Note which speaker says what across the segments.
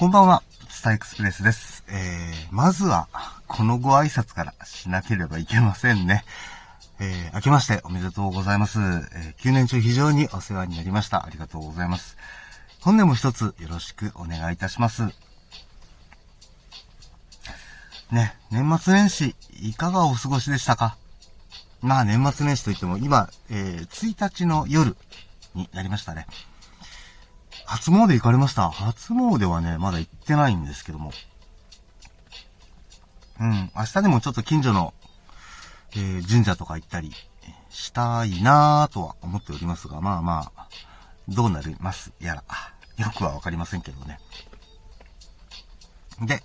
Speaker 1: こんばんは、スターエクスプレスです。えー、まずは、このご挨拶からしなければいけませんね。えー、明けましておめでとうございます。えー、9年中非常にお世話になりました。ありがとうございます。本年も一つよろしくお願いいたします。ね、年末年始、いかがお過ごしでしたか？まあ年末年始といっても、今、えー、1日の夜になりましたね。初詣行かれました？初詣はね、まだ行ってないんですけども。うん、明日でもちょっと近所の、えー、神社とか行ったりしたいなぁとは思っておりますが、まあまあ、どうなりますやら、よくはわかりませんけどね。で、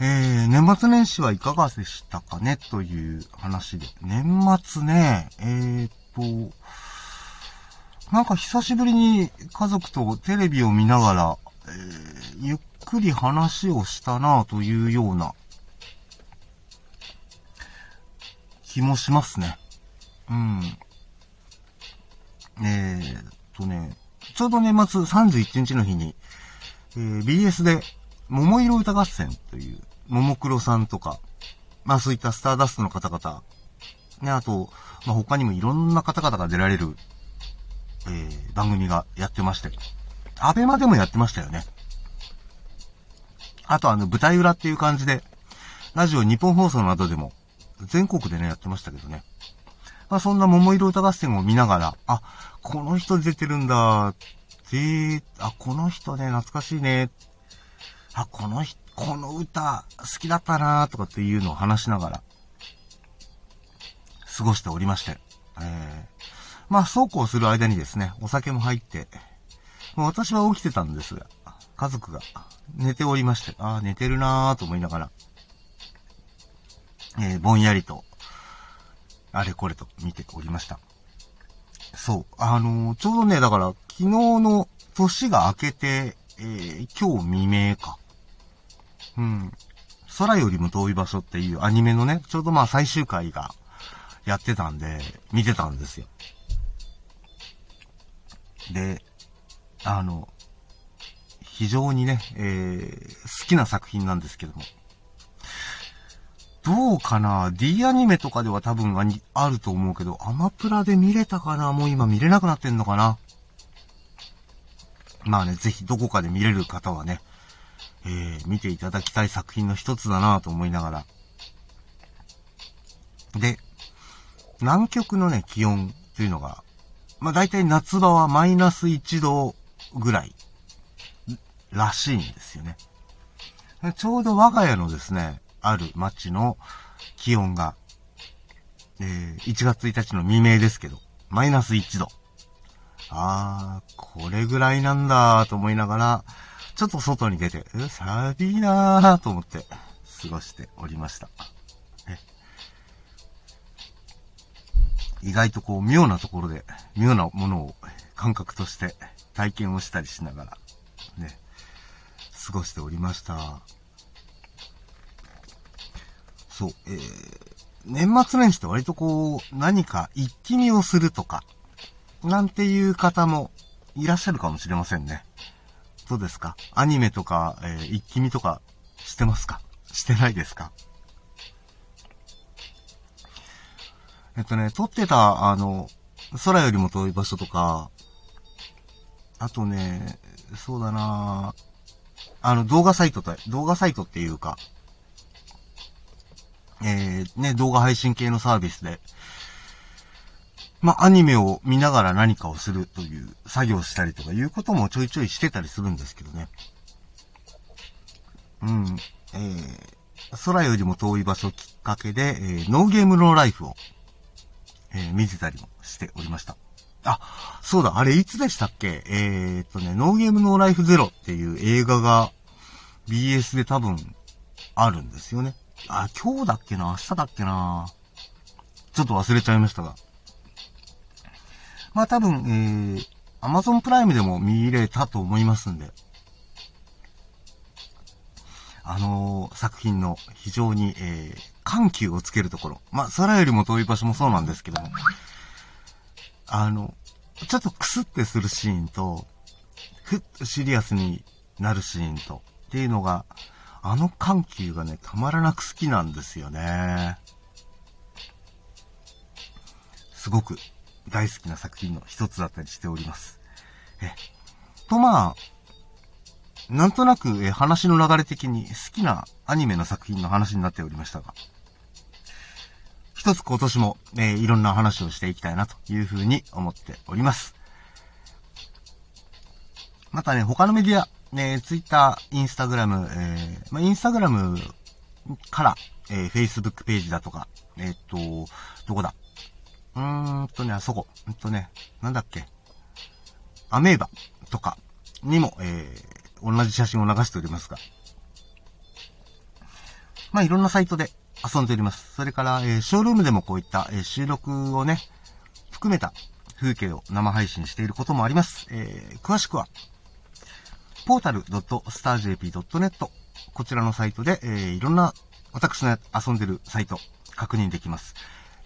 Speaker 1: えー、年末年始はいかがでしたかね？という話で。年末ね、えーっと、なんか久しぶりに家族とテレビを見ながら、えー、ゆっくり話をしたなというような気もしますね。うん。えーっとね、ちょうど年末31日の日に、えー、BS で桃色歌合戦という、ももクロさんとか、まあそういったスターダストの方々、ね、あと、まあ他にもいろんな方々が出られる、えー、番組がやってまして、アベマでもやってましたよね。あとあの、舞台裏っていう感じで、ラジオ日本放送などでも、全国でね、やってましたけどね。まあそんな桃色歌合戦を見ながら、あ、この人出てるんだ、で、あ、この人ね、懐かしいね、あ、この人、この歌、好きだったなとかっていうのを話しながら、過ごしておりまして、えー、まあ、そうこうする間にですね、お酒も入って、もう私は起きてたんですが、家族が寝ておりまして、ああ、寝てるなーと思いながら、えー、ぼんやりと、あれこれと見ておりました。そう、あのー、ちょうどね、だから、昨日の年が明けて、えー、今日未明か。うん。空よりも遠い場所っていうアニメのね、ちょうどまあ最終回がやってたんで、見てたんですよ。で、あの、非常にね、えー、好きな作品なんですけども。どうかな ?D アニメとかでは多分あると思うけど、アマプラで見れたかな？もう今見れなくなってんのかな？まあね、ぜひどこかで見れる方はね、えー、見ていただきたい作品の一つだなと思いながら。で、南極のね、気温というのが、まあ大体夏場はマイナス1度ぐらい、らしいんですよね。ちょうど我が家のですね、ある町の気温が、えー、1月1日の未明ですけど、マイナス1度。あー、これぐらいなんだーと思いながら、ちょっと外に出て、え、寒いなーと思って過ごしておりました。意外とこう妙なところで、妙なものを感覚として体験をしたりしながら、ね、過ごしておりました。そう、えー、年末年始って割とこう、何か一気見をするとか、なんていう方もいらっしゃるかもしれませんね。どうですか？アニメとか、えー、一気見とかしてますか？してないですか？えっとね、撮ってた、あの、空よりも遠い場所とか、あとね、そうだなあの、動画サイトと、動画サイトっていうか、えー、ね、動画配信系のサービスで、ま、アニメを見ながら何かをするという作業したりとかいうこともちょいちょいしてたりするんですけどね。うん。えー、空よりも遠い場所きっかけで、えー、ノーゲームノーライフを、えー、見てたりもしておりました。あ、そうだ、あれいつでしたっけ？えー、っとね、ノーゲームノーライフゼロっていう映画が BS で多分あるんですよね。あ、今日だっけな？明日だっけな？ちょっと忘れちゃいましたが。まあ多分、えー、Amazon プライムでも見れたと思いますんで。あのー、作品の非常に、えー、緩急をつけるところ。まあ、空よりも遠い場所もそうなんですけども。あの、ちょっとクスってするシーンと、ふっとシリアスになるシーンと、っていうのが、あの緩急がね、たまらなく好きなんですよね。すごく大好きな作品の一つだったりしております。え、とまあ、なんとなく、え話の流れ的に好きなアニメの作品の話になっておりましたが、一つ今年も、えー、いろんな話をしていきたいなというふうに思っております。またね、他のメディア、ね、ツイッター、インスタグラム、えー、まあ、インスタグラムから、えー、フェイスブックページだとか、えー、っと、どこだ？うーんとね、あそこ、うんとね、なんだっけ？アメーバとかにも、えー、同じ写真を流しておりますが、まあ、いろんなサイトで遊んでおります。それから、えー、ショールームでもこういった、えー、収録をね、含めた風景を生配信していることもあります。えー、詳しくは、ポータル .starjp.net こちらのサイトで、えー、いろんな私の遊んでるサイト確認できます。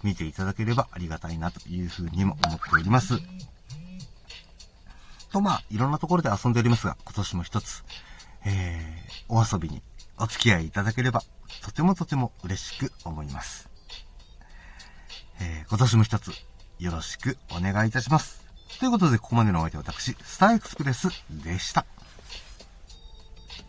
Speaker 1: 見ていただければありがたいなというふうにも思っております。と、まあ、いろんなところで遊んでおりますが、今年も一つ、えー、お遊びにお付き合いいただければ、とてもとても嬉しく思います。えー、今年も一つ、よろしくお願いいたします。ということで、ここまでのお相手は私、スターエクスプレスでした。